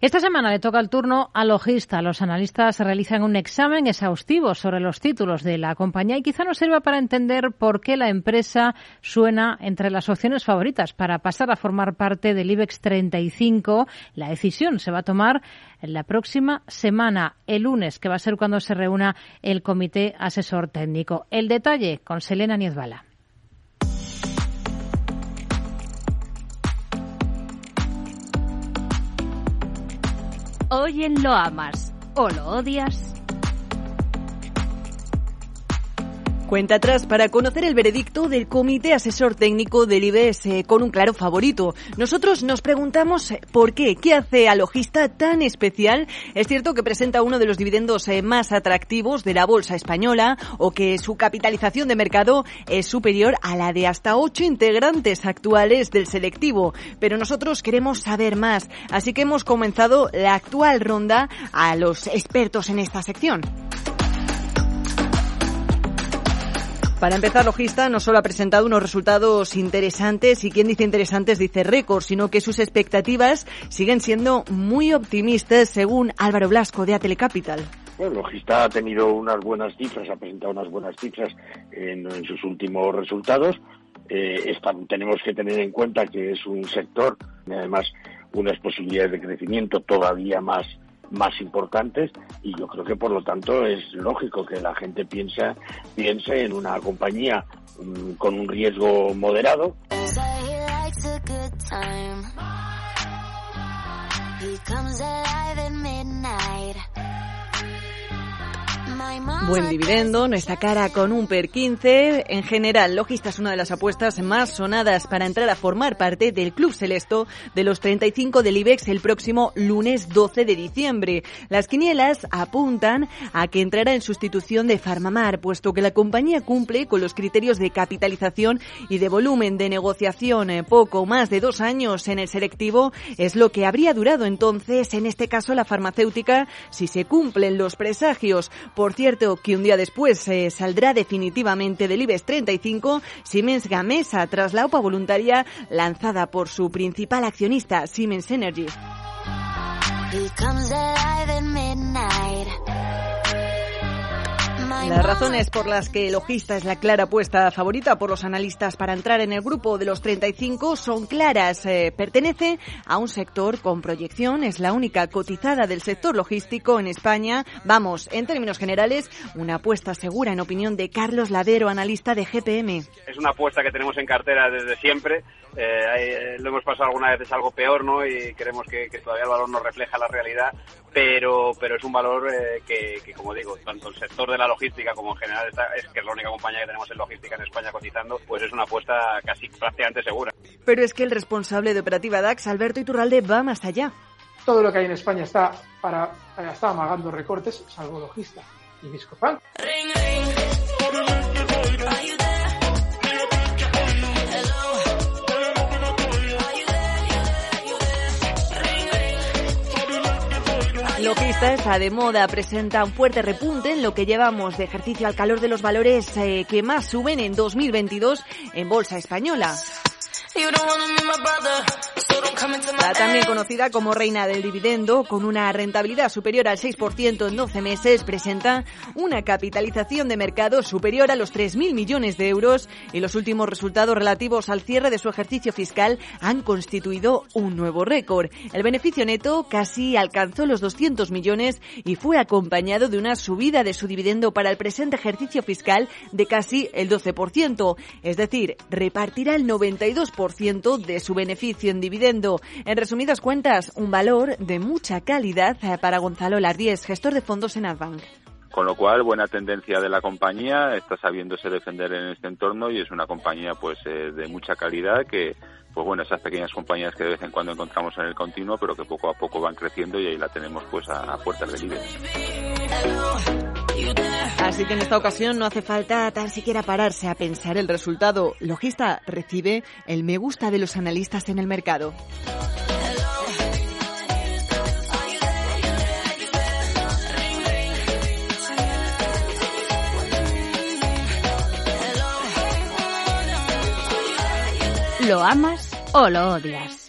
Esta semana le toca el turno a Logista. Los analistas realizan un examen exhaustivo sobre los títulos de la compañía y quizá nos sirva para entender por qué la empresa suena entre las opciones favoritas para pasar a formar parte del IBEX 35. La decisión se va a tomar la próxima semana, el lunes, que va a ser cuando se reúna el comité asesor técnico. El detalle con Selena Niezbala. Hoy en Lo Amas o Lo Odias. Cuenta atrás para conocer el veredicto del Comité Asesor Técnico del IBS con un claro favorito. Nosotros nos preguntamos eh, por qué, qué hace a Logista tan especial. Es cierto que presenta uno de los dividendos eh, más atractivos de la bolsa española o que su capitalización de mercado es superior a la de hasta ocho integrantes actuales del selectivo. Pero nosotros queremos saber más, así que hemos comenzado la actual ronda a los expertos en esta sección. Para empezar, Logista no solo ha presentado unos resultados interesantes, y quien dice interesantes dice récord, sino que sus expectativas siguen siendo muy optimistas, según Álvaro Blasco de Atelecapital. Bueno, Logista ha tenido unas buenas cifras, ha presentado unas buenas cifras en, sus últimos resultados. Eh, tenemos que tener en cuenta que es un sector, además, unas posibilidades de crecimiento todavía más más importantes y yo creo que por lo tanto es lógico que la gente piensa, piense en una compañía mm, con un riesgo moderado. Buen dividendo, no está cara con un PER 15. En general, Logista es una de las apuestas más sonadas para entrar a formar parte del Club Celesto de los 35 del IBEX el próximo lunes 12 de diciembre. Las quinielas apuntan a que entrará en sustitución de Farmamar, puesto que la compañía cumple con los criterios de capitalización y de volumen de negociación. Eh, poco más de dos años en el selectivo es lo que habría durado entonces, en este caso, la farmacéutica, si se cumplen los presagios. Por cierto, que un día después se saldrá definitivamente del IBEX 35 Siemens Gamesa tras la OPA voluntaria lanzada por su principal accionista, Siemens Energy. Las razones por las que Logista es la clara apuesta favorita por los analistas para entrar en el grupo de los 35 son claras. Eh, pertenece a un sector con proyección, es la única cotizada del sector logístico en España. Vamos, en términos generales, una apuesta segura en opinión de Carlos Ladero, analista de GPM. Es una apuesta que tenemos en cartera desde siempre. Eh, eh, lo hemos pasado alguna vez es algo peor, ¿no? Y creemos que, todavía el valor no refleja la realidad, pero, pero es un valor que, que, como digo, tanto el sector de la logística como en general es que es la única compañía que tenemos en logística en España cotizando, pues es una apuesta casi prácticamente segura. Pero es que el responsable de operativa DAX, Alberto Iturralde, va más allá. Todo lo que hay en España está para está amagando recortes, salvo logista y Viscofan. Logista está de moda, presenta un fuerte repunte en lo que llevamos de ejercicio al calor de los valores eh, que más suben en 2022 en Bolsa Española. La también conocida como reina del dividendo, con una rentabilidad superior al 6% en 12 meses, presenta una capitalización de mercado superior a los 3.000 millones de euros y los últimos resultados relativos al cierre de su ejercicio fiscal han constituido un nuevo récord. El beneficio neto casi alcanzó los 200 millones y fue acompañado de una subida de su dividendo para el presente ejercicio fiscal de casi el 12%, es decir, repartirá el 92% de su beneficio en dividendo. En resumidas cuentas, un valor de mucha calidad eh, para Gonzalo Lardies, gestor de fondos en Adbank. Con lo cual, buena tendencia de la compañía, está sabiéndose defender en este entorno y es una compañía pues eh, de mucha calidad que, pues bueno, esas pequeñas compañías que de vez en cuando encontramos en el continuo, pero que poco a poco van creciendo y ahí la tenemos pues a, a puertas de libre. Así que en esta ocasión no hace falta tan siquiera pararse a pensar el resultado. Logista recibe el me gusta de los analistas en el mercado. ¿Lo amas o lo odias?